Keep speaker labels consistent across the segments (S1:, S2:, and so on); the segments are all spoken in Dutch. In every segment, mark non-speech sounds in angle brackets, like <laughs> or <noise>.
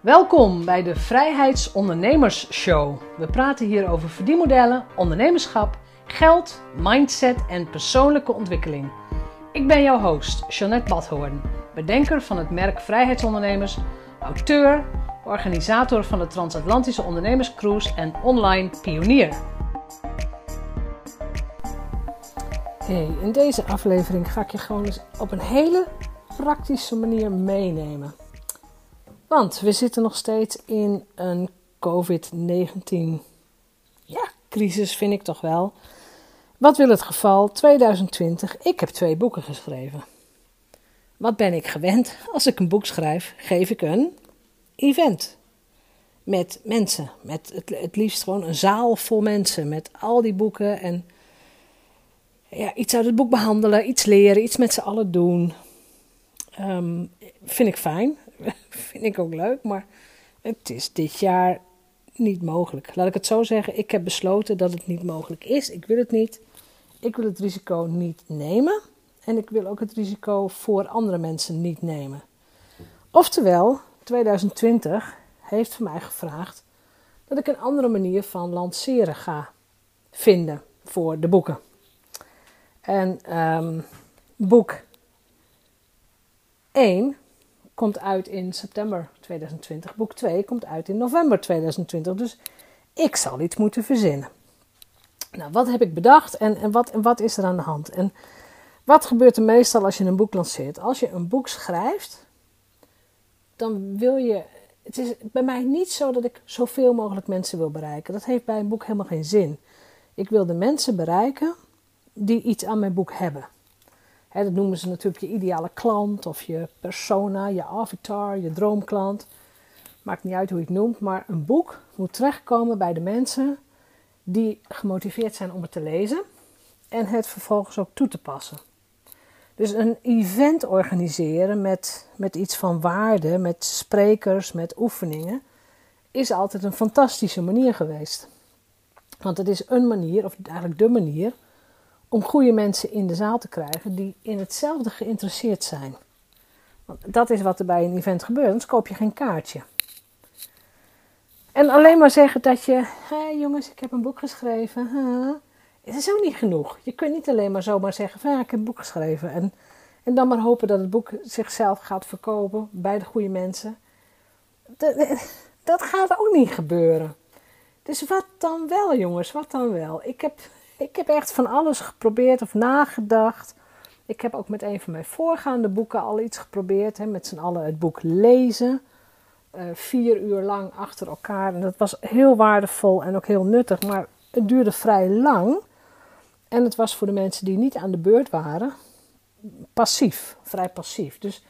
S1: Welkom bij de Vrijheidsondernemers Show. We praten hier over verdienmodellen, ondernemerschap, geld, mindset en persoonlijke ontwikkeling. Ik ben jouw host, Jeanette Badhoorn, bedenker van het merk Vrijheidsondernemers, auteur, organisator van de Transatlantische Ondernemerscruise en online pionier. Hey, in deze aflevering ga ik je gewoon eens op een hele praktische manier meenemen. Want we zitten nog steeds in een COVID-19 ja, crisis, vind ik toch wel. Wat wil het geval? 2020. Ik heb twee boeken geschreven. Wat ben ik gewend? Als ik een boek schrijf, geef ik een event. Met mensen. Met het, het liefst gewoon een zaal vol mensen. Met al die boeken en ja, iets uit het boek behandelen, iets leren, iets met z'n allen doen. Um, vind ik fijn. <laughs> vind ik ook leuk, maar het is dit jaar niet mogelijk. Laat ik het zo zeggen, ik heb besloten dat het niet mogelijk is. Ik wil het niet. Ik wil het risico niet nemen. En ik wil ook het risico voor andere mensen niet nemen. Oftewel, 2020 heeft voor mij gevraagd dat ik een andere manier van lanceren ga vinden voor de boeken. En um, boek 1 komt uit in september 2020. Boek 2 komt uit in november 2020. Dus ik zal iets moeten verzinnen. Nou, wat heb ik bedacht en, en, wat, en wat is er aan de hand? En wat gebeurt er meestal als je een boek lanceert? Als je een boek schrijft, dan wil je. Het is bij mij niet zo dat ik zoveel mogelijk mensen wil bereiken. Dat heeft bij een boek helemaal geen zin. Ik wil de mensen bereiken die iets aan mijn boek hebben. Dat noemen ze natuurlijk je ideale klant of je persona, je avatar, je droomklant. Maakt niet uit hoe je het noemt, maar een boek moet terechtkomen bij de mensen die gemotiveerd zijn om het te lezen en het vervolgens ook toe te passen. Dus een event organiseren met, met iets van waarde, met sprekers, met oefeningen, is altijd een fantastische manier geweest. Want het is een manier, of eigenlijk de manier, om goede mensen in de zaal te krijgen die in hetzelfde geïnteresseerd zijn. Want dat is wat er bij een event gebeurt, anders koop je geen kaartje. En alleen maar zeggen dat je, hé hey jongens, ik heb een boek geschreven. Huh? Het is ook niet genoeg. Je kunt niet alleen maar zomaar zeggen van ja, ik heb een boek geschreven. En, en dan maar hopen dat het boek zichzelf gaat verkopen bij de goede mensen. Dat, dat gaat ook niet gebeuren. Dus wat dan wel, jongens, wat dan wel? Ik heb ik heb echt van alles geprobeerd of nagedacht. Ik heb ook met een van mijn voorgaande boeken al iets geprobeerd. Hè, met z'n allen het boek lezen. Uh, vier uur lang achter elkaar. En dat was heel waardevol en ook heel nuttig. Maar het duurde vrij lang. En het was voor de mensen die niet aan de beurt waren passief. Vrij passief. Dus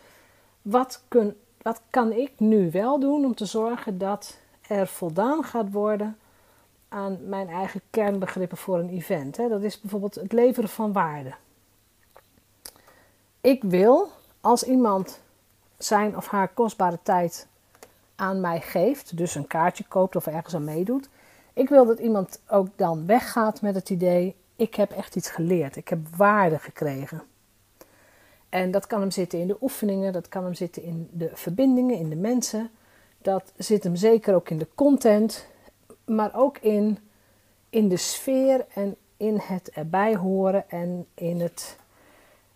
S1: wat, kun, wat kan ik nu wel doen om te zorgen dat er voldaan gaat worden aan mijn eigen kernbegrippen voor een event. Hè. Dat is bijvoorbeeld het leveren van waarde. Ik wil, als iemand zijn of haar kostbare tijd aan mij geeft, dus een kaartje koopt of ergens aan meedoet, ik wil dat iemand ook dan weggaat met het idee: ik heb echt iets geleerd, ik heb waarde gekregen. En dat kan hem zitten in de oefeningen, dat kan hem zitten in de verbindingen, in de mensen. Dat zit hem zeker ook in de content maar ook in, in de sfeer en in het erbij horen en in, het,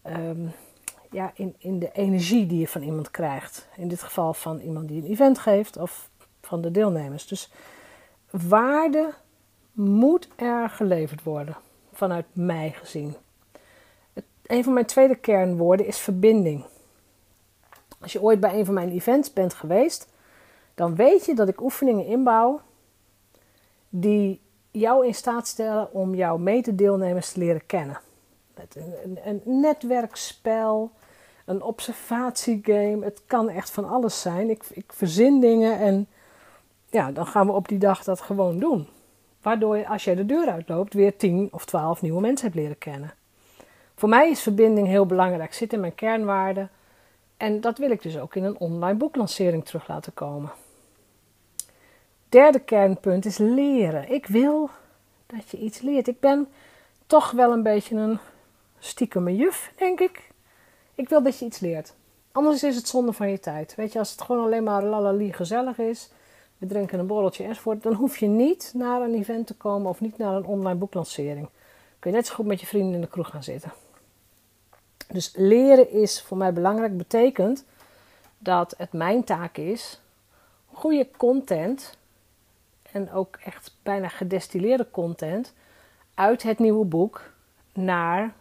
S1: um, ja, in, in de energie die je van iemand krijgt. In dit geval van iemand die een event geeft of van de deelnemers. Dus waarde moet er geleverd worden, vanuit mij gezien. Een van mijn tweede kernwoorden is verbinding. Als je ooit bij een van mijn events bent geweest, dan weet je dat ik oefeningen inbouw die jou in staat stellen om jouw mededeelnemers te leren kennen. Een, een, netwerkspel, een observatiegame, het kan echt van alles zijn. Ik, ik verzin dingen en ja, dan gaan we op die dag dat gewoon doen. Waardoor je, als jij de deur uitloopt, weer 10 of 12 nieuwe mensen hebt leren kennen. Voor mij is verbinding heel belangrijk. Zit in mijn kernwaarden. En dat wil ik dus ook in een online boeklancering terug laten komen derde kernpunt is leren. Ik wil dat je iets leert. Ik ben toch wel een beetje een stiekeme juf, denk ik. Ik wil dat je iets leert. Anders is het zonde van je tijd. Weet je, als het gewoon alleen maar lalali gezellig is, we drinken een borreltje enzovoort, dan hoef je niet naar een event te komen of niet naar een online boeklancering. Kun je net zo goed met je vrienden in de kroeg gaan zitten. Dus leren is voor mij belangrijk. Betekent dat het mijn taak is goede content en ook echt bijna gedestilleerde content uit het nieuwe boek naar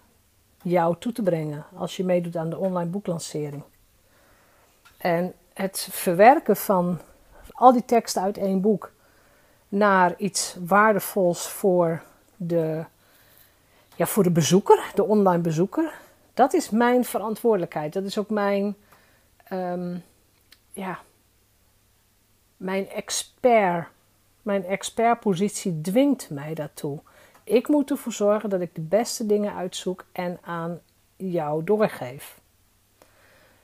S1: jou toe te brengen als je meedoet aan de online boeklancering. En het verwerken van al die teksten uit één boek naar iets waardevols voor de, ja, voor de bezoeker, de online bezoeker, dat is mijn verantwoordelijkheid. Dat is ook mijn, um, ja, mijn expert. Mijn expertpositie dwingt mij daartoe. Ik moet ervoor zorgen dat ik de beste dingen uitzoek en aan jou doorgeef.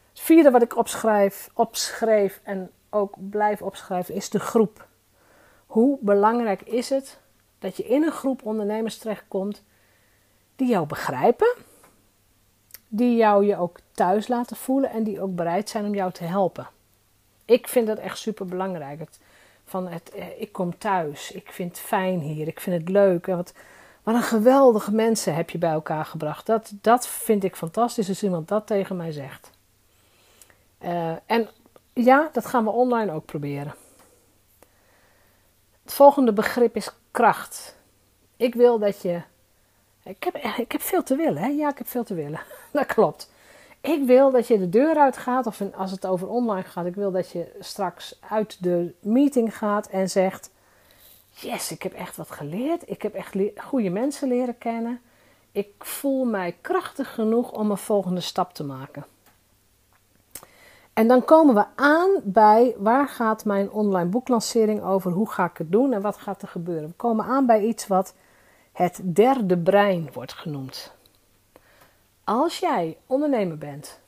S1: Het vierde wat ik opschrijf, opschreef en ook blijf opschrijven is de groep. Hoe belangrijk is het dat je in een groep ondernemers terechtkomt die jou begrijpen, die jou je ook thuis laten voelen en die ook bereid zijn om jou te helpen. Ik vind dat echt super belangrijk. Van het, eh, ik kom thuis, ik vind het fijn hier, ik vind het leuk. Wat, wat een geweldige mensen heb je bij elkaar gebracht. Dat, dat vind ik fantastisch als iemand dat tegen mij zegt. Uh, en ja, dat gaan we online ook proberen. Het volgende begrip is kracht. Ik wil dat je. Ik heb, ik heb veel te willen, hè? Ja, ik heb veel te willen. <laughs> Dat klopt. Ik wil dat je de deur uit gaat, of als het over online gaat, ik wil dat je straks uit de meeting gaat en zegt: Yes, ik heb echt wat geleerd. Ik heb echt goede mensen leren kennen. Ik voel mij krachtig genoeg om een volgende stap te maken. En dan komen we aan bij waar gaat mijn online boeklancering over? Hoe ga ik het doen en wat gaat er gebeuren? We komen aan bij iets wat het derde brein wordt genoemd. Als jij ondernemer bent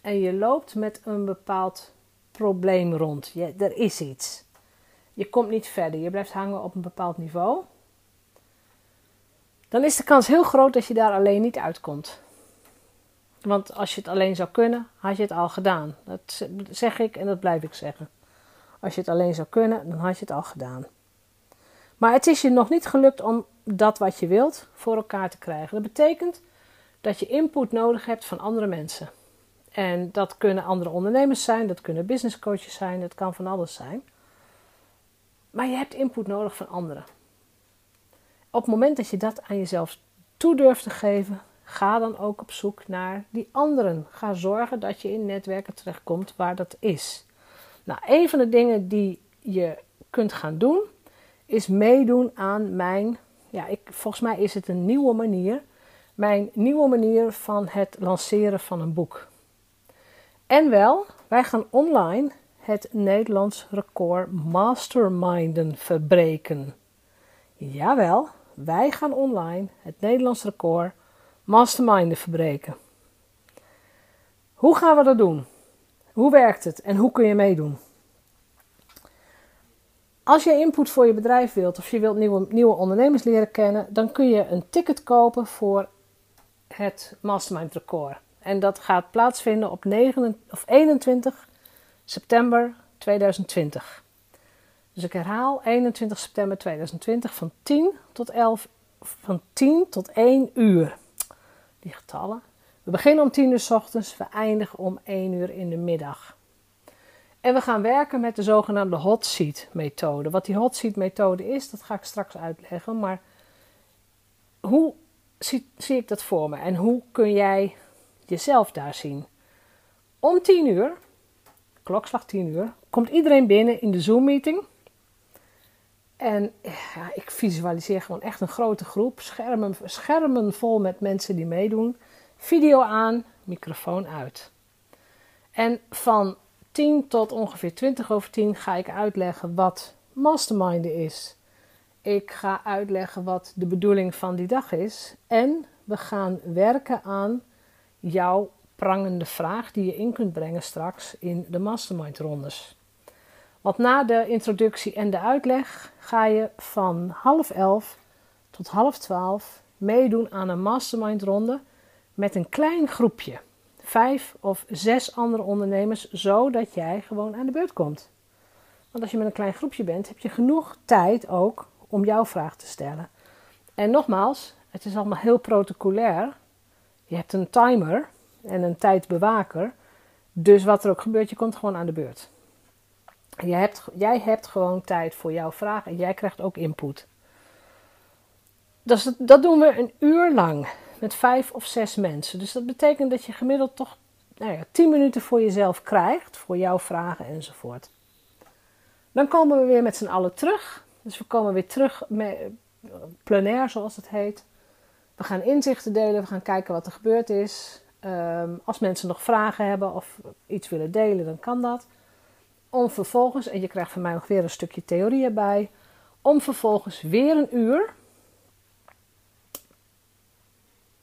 S1: en je loopt met een bepaald probleem rond, je, er is iets. Je komt niet verder, je blijft hangen op een bepaald niveau. Dan is de kans heel groot dat je daar alleen niet uitkomt. Want als je het alleen zou kunnen, had je het al gedaan. Dat zeg ik en dat blijf ik zeggen. Als je het alleen zou kunnen, dan had je het al gedaan. Maar het is je nog niet gelukt om dat wat je wilt voor elkaar te krijgen. Dat betekent dat je input nodig hebt van andere mensen. En dat kunnen andere ondernemers zijn, dat kunnen business coaches zijn, dat kan van alles zijn. Maar je hebt input nodig van anderen. Op het moment dat je dat aan jezelf toe durft te geven, Ga dan ook op zoek naar die anderen. Ga zorgen dat je in netwerken terechtkomt waar dat is. Nou, een van de dingen die je kunt gaan doen, is meedoen aan mijn, ja, ik, volgens mij is het een nieuwe manier, mijn nieuwe manier van het lanceren van een boek. En wel, wij gaan online het Nederlands record masterminden verbreken. Jawel, wij gaan online het Nederlands record masterminden verbreken. Hoe gaan we dat doen? Hoe werkt het en hoe kun je meedoen? Als je input voor je bedrijf wilt of je wilt nieuwe, nieuwe ondernemers leren kennen, dan kun je een ticket kopen voor het Mastermind Record. En dat gaat plaatsvinden op 9, of 21 september 2020. Dus ik herhaal 21 september 2020 van 10 tot 11, van 10 tot 1 uur die getallen. We beginnen om 10 uur s ochtends, we eindigen om 1 uur in de middag. En we gaan werken met de zogenaamde hot seat methode. Wat die hot seat methode is, dat ga ik straks uitleggen. Maar hoe zie, zie ik dat voor me en hoe kun jij jezelf daar zien? Om 10 uur, klokslag 10 uur, komt iedereen binnen in de Zoom meeting. En ja, ik visualiseer gewoon echt een grote groep. Schermen, schermen vol met mensen die meedoen. Video aan, microfoon uit. En van 10 tot ongeveer 20 over 10 ga ik uitleggen wat masterminden is. Ik ga uitleggen wat de bedoeling van die dag is. En we gaan werken aan jouw prangende vraag die je in kunt brengen straks in de mastermind rondes. Want na de introductie en de uitleg ga je van half elf tot half twaalf meedoen aan een mastermind ronde met een klein groepje vijf of zes andere ondernemers, zodat jij gewoon aan de beurt komt. Want als je met een klein groepje bent, heb je genoeg tijd ook om jouw vraag te stellen. En nogmaals, het is allemaal heel protocolair. Je hebt een timer en een tijdbewaker. Dus wat er ook gebeurt, je komt gewoon aan de beurt. Jij hebt, jij hebt gewoon tijd voor jouw vraag en jij krijgt ook input. Dus dat, doen we een uur lang met vijf of zes mensen. Dus dat betekent dat je gemiddeld toch nou ja, tien minuten voor jezelf krijgt, voor jouw vragen enzovoort. Dan komen we weer met z'n allen terug. Dus we komen weer terug met plenair, zoals het heet. We gaan inzichten delen, we gaan kijken wat er gebeurd is. Ehm, als mensen nog vragen hebben of iets willen delen, dan kan dat. Om vervolgens, en je krijgt van mij nog weer een stukje theorie erbij, om vervolgens weer een uur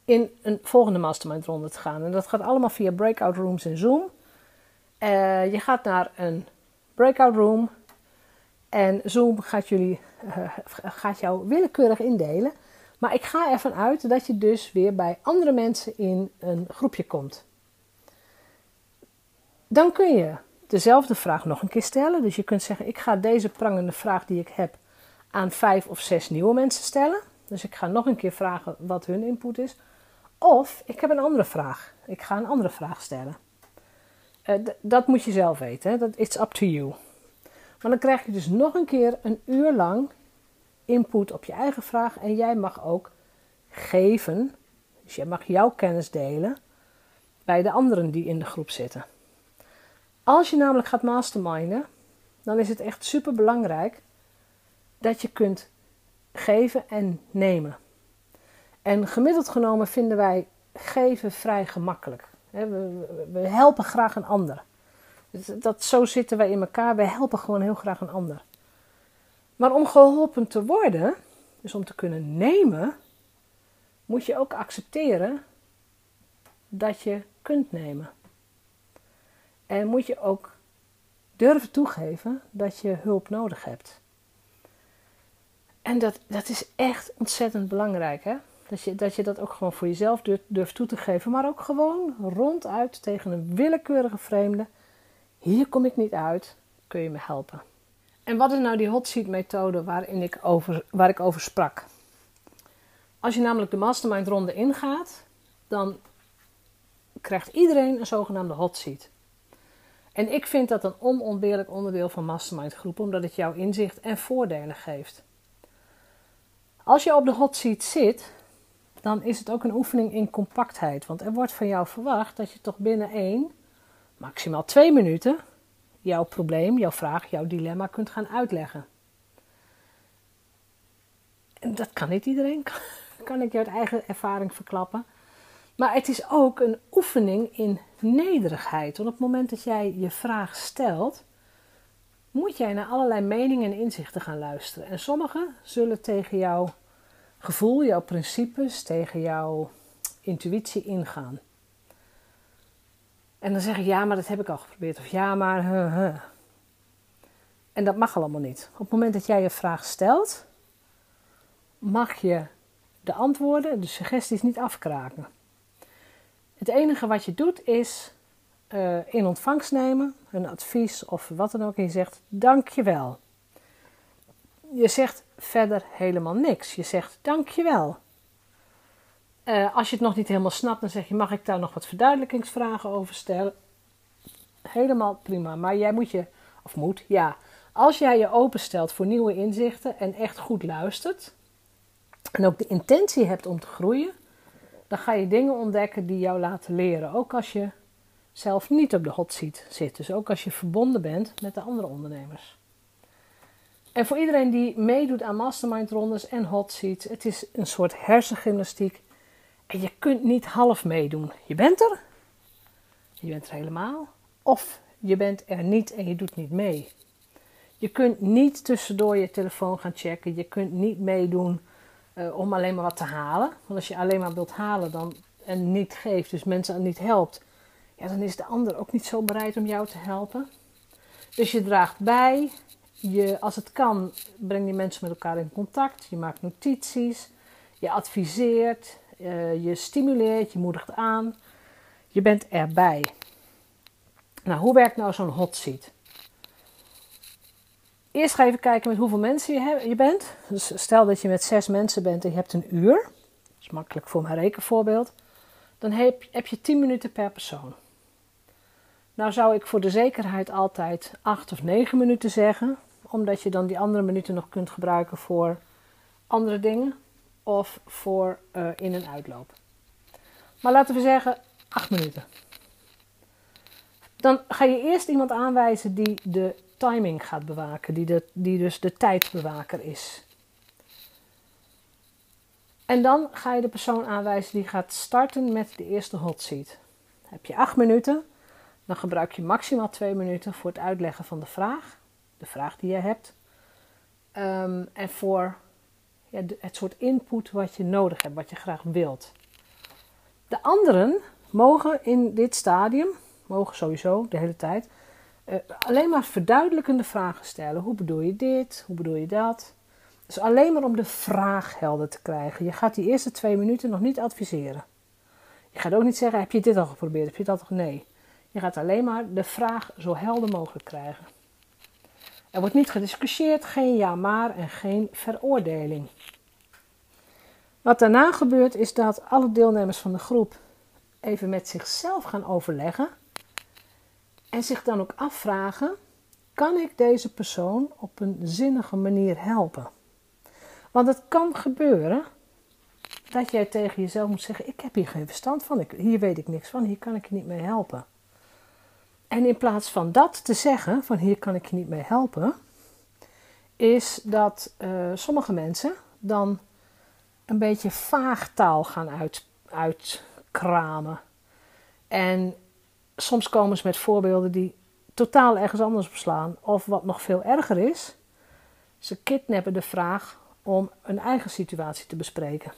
S1: in een volgende mastermind ronde te gaan. En dat gaat allemaal via breakout rooms en Zoom. Uh, je gaat naar een breakout room en Zoom gaat, jullie, uh, gaat jou willekeurig indelen. Maar ik ga ervan uit dat je dus weer bij andere mensen in een groepje komt. Dan kun je dezelfde vraag nog een keer stellen. Dus je kunt zeggen: Ik ga deze prangende vraag die ik heb aan vijf of zes nieuwe mensen stellen. Dus ik ga nog een keer vragen wat hun input is. Of ik heb een andere vraag. Ik ga een andere vraag stellen. Uh, dat moet je zelf weten. Dat it's up to you. Maar dan krijg je dus nog een keer een uur lang input op je eigen vraag. En jij mag ook geven. Dus jij mag jouw kennis delen bij de anderen die in de groep zitten. Als je namelijk gaat masterminden, dan is het echt super belangrijk dat je kunt geven en nemen. En gemiddeld genomen vinden wij geven vrij gemakkelijk. We, we helpen graag een ander. Dat, zo zitten wij in elkaar. We helpen gewoon heel graag een ander. Maar om geholpen te worden, dus om te kunnen nemen, moet je ook accepteren dat je kunt nemen. En moet je ook durven toegeven dat je hulp nodig hebt. En dat, dat is echt ontzettend belangrijk, hè? Dat je, dat je dat ook gewoon voor jezelf durft, durft toe te geven, maar ook gewoon ronduit tegen een willekeurige vreemde. Hier kom ik niet uit, kun je me helpen? En wat is nou die hot seat methode waarin ik over, waar ik over sprak? Als je namelijk de mastermind ronde ingaat, dan krijgt iedereen een zogenaamde hot seat. En ik vind dat een onontbeerlijk onderdeel van mastermind groepen, omdat het jouw inzicht en voordelen geeft. Als je op de hot seat zit, dan is het ook een oefening in compactheid. Want er wordt van jou verwacht dat je toch binnen één, maximaal twee minuten, jouw probleem, jouw vraag, jouw dilemma kunt gaan uitleggen. En dat kan niet iedereen, <laughs> kan ik je uit eigen ervaring verklappen. Maar het is ook een oefening in nederigheid. Want op het moment dat jij je vraag stelt, moet jij naar allerlei meningen en inzichten gaan luisteren. En sommige zullen tegen jouw gevoel, jouw principes, tegen jouw intuïtie ingaan. En dan zeg je ja, maar dat heb ik al geprobeerd. Of ja, maar. En dat mag allemaal niet. Op het moment dat jij je vraag stelt, mag je de antwoorden, de suggesties niet afkraken. Het enige wat je doet is uh, in ontvangst nemen, een advies of wat dan ook. En je zegt dankjewel. Je zegt verder helemaal niks. Je zegt dankjewel. Uh, als je het nog niet helemaal snapt, dan zeg je: Mag ik daar nog wat verduidelijkingsvragen over stellen? Helemaal prima. Maar jij moet je, of moet, ja. Als jij je openstelt voor nieuwe inzichten en echt goed luistert, en ook de intentie hebt om te groeien, dan ga je dingen ontdekken die jou laten leren. Ook als je zelf niet op de hot seat zit. Dus ook als je verbonden bent met de andere ondernemers. En voor iedereen die meedoet aan mastermind rondes en hot seats, het is een soort hersengymnastiek. En je kunt niet half meedoen. Je bent er, je bent er helemaal, of je bent er niet en je doet niet mee. Je kunt niet tussendoor je telefoon gaan checken. Je kunt niet meedoen uh, om alleen maar wat te halen. Want als je alleen maar wilt halen dan, en niet geeft, dus mensen niet helpt, ja, dan is de ander ook niet zo bereid om jou te helpen. Dus je draagt bij. Je, als het kan, breng je mensen met elkaar in contact. Je maakt notities. Je adviseert. Uh, je stimuleert. Je moedigt aan. Je bent erbij. Nou, hoe werkt nou zo'n hot seat? Eerst ga even kijken met hoeveel mensen je, je bent. Dus stel dat je met zes mensen bent en je hebt een uur. Dat is makkelijk voor mijn rekenvoorbeeld. Dan heb, heb je 10 minuten per persoon. Nou zou ik voor de zekerheid altijd 8 of 9 minuten zeggen. Omdat je dan die andere minuten nog kunt gebruiken voor andere dingen. Of voor uh, in- en uitloop. Maar laten we zeggen 8 minuten. Dan ga je eerst iemand aanwijzen die de timing gaat bewaken, die, de, die dus de tijdbewaker is. En dan ga je de persoon aanwijzen die gaat starten met de eerste hot seat. Heb je 8 minuten, dan gebruik je maximaal 2 minuten voor het uitleggen van de vraag, de vraag die je hebt. Um, en voor ja, het soort input wat je nodig hebt, wat je graag wilt. De anderen mogen in dit stadium, mogen sowieso de hele tijd, uh, alleen maar verduidelijkende vragen stellen. Hoe bedoel je dit? Hoe bedoel je dat? Dus alleen maar om de vraag helder te krijgen. Je gaat die eerste twee minuten nog niet adviseren. Je gaat ook niet zeggen: heb je dit al geprobeerd? Heb je dat al? Nee. Je gaat alleen maar de vraag zo helder mogelijk krijgen. Er wordt niet gediscussieerd, geen ja maar en geen veroordeling. Wat daarna gebeurt is dat alle deelnemers van de groep even met zichzelf gaan overleggen en zich dan ook afvragen: kan ik deze persoon op een zinnige manier helpen? Want het kan gebeuren dat jij tegen jezelf moet zeggen: ik heb hier geen verstand van, hier weet ik niks van, hier kan ik je niet mee helpen. En in plaats van dat te zeggen, van hier kan ik je niet mee helpen, is dat uh, sommige mensen dan een beetje vaagtaal gaan uit, uitkramen. En soms komen ze met voorbeelden die totaal ergens anders beslaan. Of wat nog veel erger is, ze kidnappen de vraag om een eigen situatie te bespreken.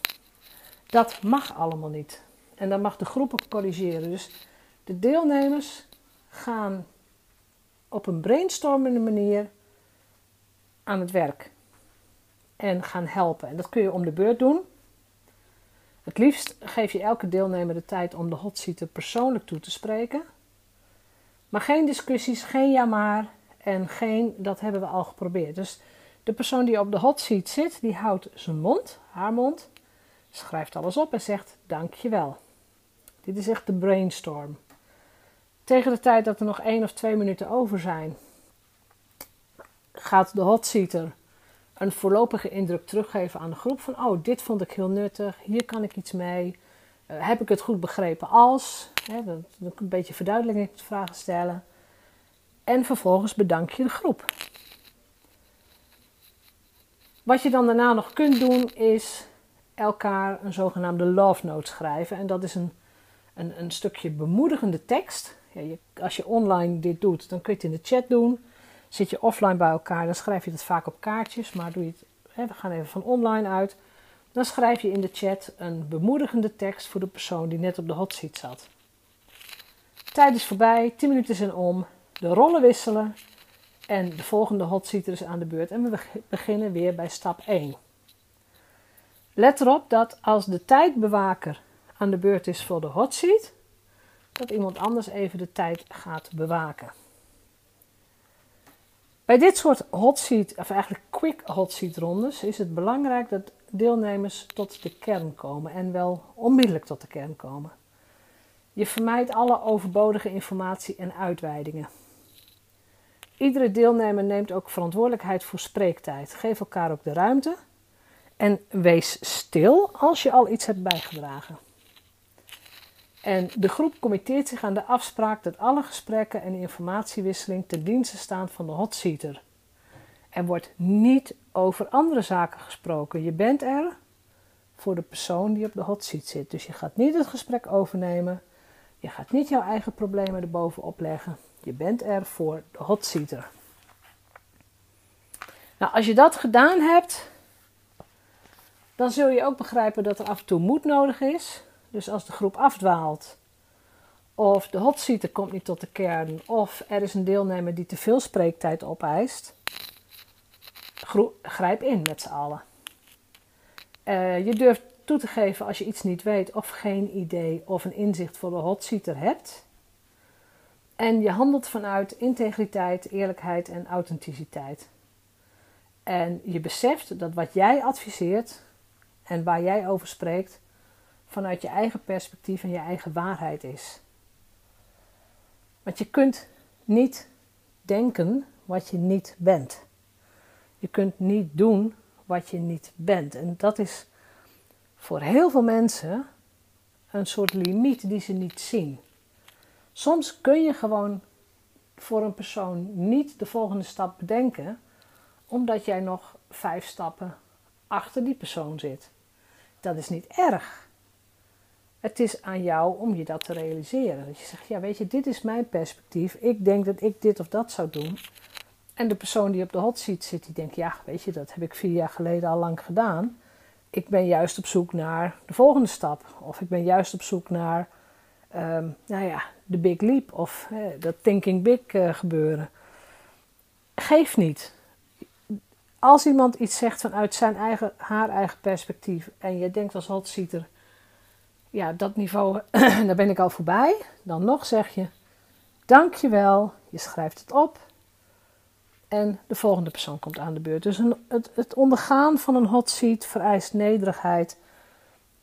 S1: Dat mag allemaal niet. En dan mag de groep ook corrigeren. Dus de deelnemers gaan op een brainstormende manier aan het werk. En gaan helpen. En dat kun je om de beurt doen. Het liefst geef je elke deelnemer de tijd om de hotseater persoonlijk toe te spreken. Maar geen discussies, geen ja maar en geen dat hebben we al geprobeerd. Dus de persoon die op de hot seat zit, die houdt zijn mond, haar mond, schrijft alles op en zegt dankjewel. Dit is echt de brainstorm. Tegen de tijd dat er nog één of twee minuten over zijn, gaat de hot seater een voorlopige indruk teruggeven aan de groep van oh, dit vond ik heel nuttig, hier kan ik iets mee. Uh, heb ik het goed begrepen als? Hè, een beetje verduidelijkingsvragen stellen. En vervolgens bedank je de groep. Wat je dan daarna nog kunt doen is elkaar een zogenaamde love note schrijven. En dat is een, een, een stukje bemoedigende tekst. Ja, je, als je online dit doet, dan kun je het in de chat doen. Zit je offline bij elkaar, dan schrijf je het vaak op kaartjes. Maar doe je het, hè, we gaan even van online uit. Dan schrijf je in de chat een bemoedigende tekst voor de persoon die net op de hot seat zat. Tijd is voorbij, 10 minuten zijn om, de rollen wisselen en de volgende hot seater is aan de beurt. En we beginnen weer bij stap 1. Let erop dat als de tijdbewaker aan de beurt is voor de hot seat, dat iemand anders even de tijd gaat bewaken. Bij dit soort hot seat, of eigenlijk quick hot seat rondes, is het belangrijk dat deelnemers tot de kern komen en wel onmiddellijk tot de kern komen. Je vermijdt alle overbodige informatie en uitweidingen. Iedere deelnemer neemt ook verantwoordelijkheid voor spreektijd. Geef elkaar ook de ruimte en wees stil als je al iets hebt bijgedragen. En de groep committeert zich aan de afspraak dat alle gesprekken en informatiewisseling ten dienste staan van de hotseater. Er wordt niet over andere zaken gesproken. Je bent er voor de persoon die op de hotseat zit. Dus je gaat niet het gesprek overnemen. Je gaat niet jouw eigen problemen erbovenop leggen. Je bent er voor de hotseater. Nou, als je dat gedaan hebt, dan zul je ook begrijpen dat er af en toe moed nodig is. Dus als de groep afdwaalt, of de hotseater komt niet tot de kern, of er is een deelnemer die te veel spreektijd opeist, grijp in met z'n allen. Uh, je durft toe te geven als je iets niet weet of geen idee of een inzicht voor de hotseater hebt. En je handelt vanuit integriteit, eerlijkheid en authenticiteit. En je beseft dat wat jij adviseert en waar jij over spreekt, vanuit je eigen perspectief en je eigen waarheid is. Want je kunt niet denken wat je niet bent. Je kunt niet doen wat je niet bent. En dat is voor heel veel mensen een soort limiet die ze niet zien. Soms kun je gewoon voor een persoon niet de volgende stap bedenken, omdat jij nog vijf stappen achter die persoon zit. Dat is niet erg. Het is aan jou om je dat te realiseren. Dat je zegt, ja weet je, dit is mijn perspectief. Ik denk dat ik dit of dat zou doen. En de persoon die op de hot seat zit, die denkt, ja weet je, dat heb ik vier jaar geleden al lang gedaan. Ik ben juist op zoek naar de volgende stap. Of ik ben juist op zoek naar, ehm, nou ja, de big leap. Of dat thinking big uh, gebeuren. Geef niet. Als iemand iets zegt vanuit zijn eigen, haar eigen perspectief. En je denkt als hotseater, ja, dat niveau, <clears throat> daar ben ik al voorbij. Dan nog zeg je, dankjewel, je schrijft het op. En de volgende persoon komt aan de beurt. Dus een, het, het ondergaan van een hot seat vereist nederigheid.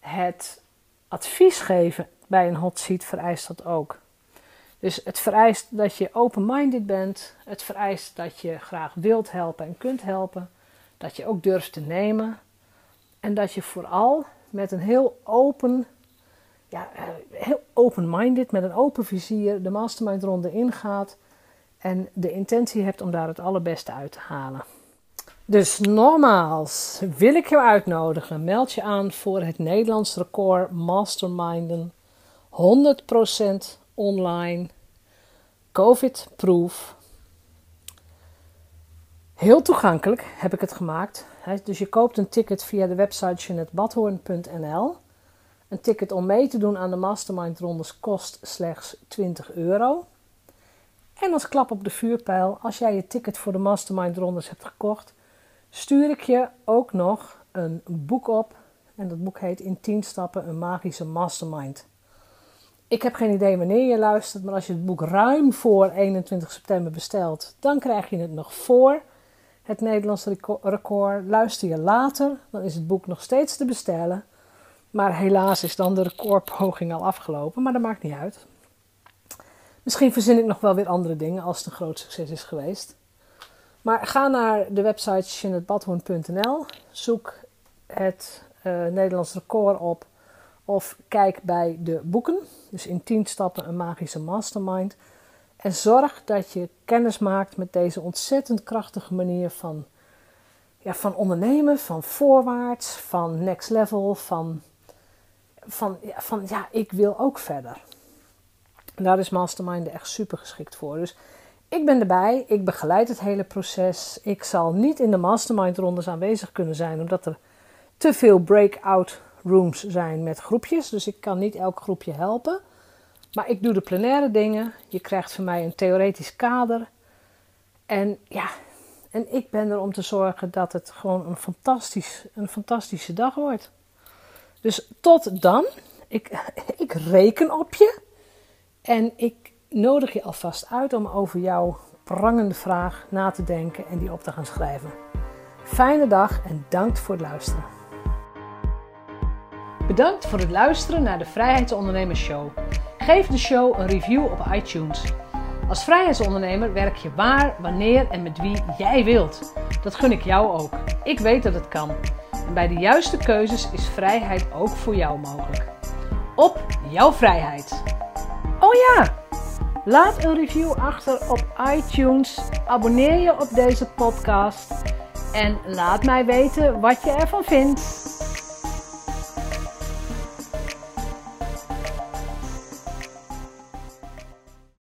S1: Het advies geven bij een hot seat vereist dat ook. Dus het vereist dat je open-minded bent. Het vereist dat je graag wilt helpen en kunt helpen. Dat je ook durft te nemen. En dat je vooral met een heel open ja, eh, heel open-minded, met een open vizier de mastermind ronde ingaat en de intentie hebt om daar het allerbeste uit te halen. Dus nogmaals, wil ik je uitnodigen, meld je aan voor het Nederlands record masterminden. 100% online, covid-proof. Heel toegankelijk heb ik het gemaakt. Dus je koopt een ticket via de website jeanettebadhoorn.nl. Een ticket om mee te doen aan de mastermind rondes kost slechts 20 euro. En als klap op de vuurpijl, als jij je ticket voor de mastermind rondes hebt gekocht, stuur ik je ook nog een boek op. En dat boek heet In 10 stappen een magische mastermind. Ik heb geen idee wanneer je luistert, maar als je het boek ruim voor 21 september bestelt, dan krijg je het nog voor het Nederlands record. Luister je later, dan is het boek nog steeds te bestellen. Maar helaas is dan de recordpoging al afgelopen, maar dat maakt niet uit. Misschien verzin ik nog wel weer andere dingen als het een groot succes is geweest. Maar ga naar de website jeanettebadhoorn.nl, zoek het uh, Nederlands record op of kijk bij de boeken. Dus in 10 stappen een magische mastermind. En zorg dat je kennis maakt met deze ontzettend krachtige manier van, ja, van ondernemen, van voorwaarts, van next level, van van, ja, van ja, ik wil ook verder. En daar is Mastermind echt super geschikt voor. Dus ik ben erbij, ik begeleid het hele proces. Ik zal niet in de Mastermind rondes aanwezig kunnen zijn, omdat er te veel breakout rooms zijn met groepjes. Dus ik kan niet elk groepje helpen. Maar ik doe de plenaire dingen. Je krijgt van mij een theoretisch kader. En ja, en ik ben er om te zorgen dat het gewoon een, fantastisch, een fantastische dag wordt. Dus tot dan. Ik, ik reken op je. En ik nodig je alvast uit om over jouw prangende vraag na te denken en die op te gaan schrijven. Fijne dag en dank voor het luisteren. Bedankt voor het luisteren naar de Vrijheidsondernemers Show. Geef de show een review op iTunes. Als vrijheidsondernemer werk je waar, wanneer en met wie jij wilt. Dat gun ik jou ook. Ik weet dat het kan. Bij de juiste keuzes is vrijheid ook voor jou mogelijk. Op jouw vrijheid. Oh ja, laat een review achter op iTunes. Abonneer je op deze podcast. En laat mij weten wat je ervan vindt.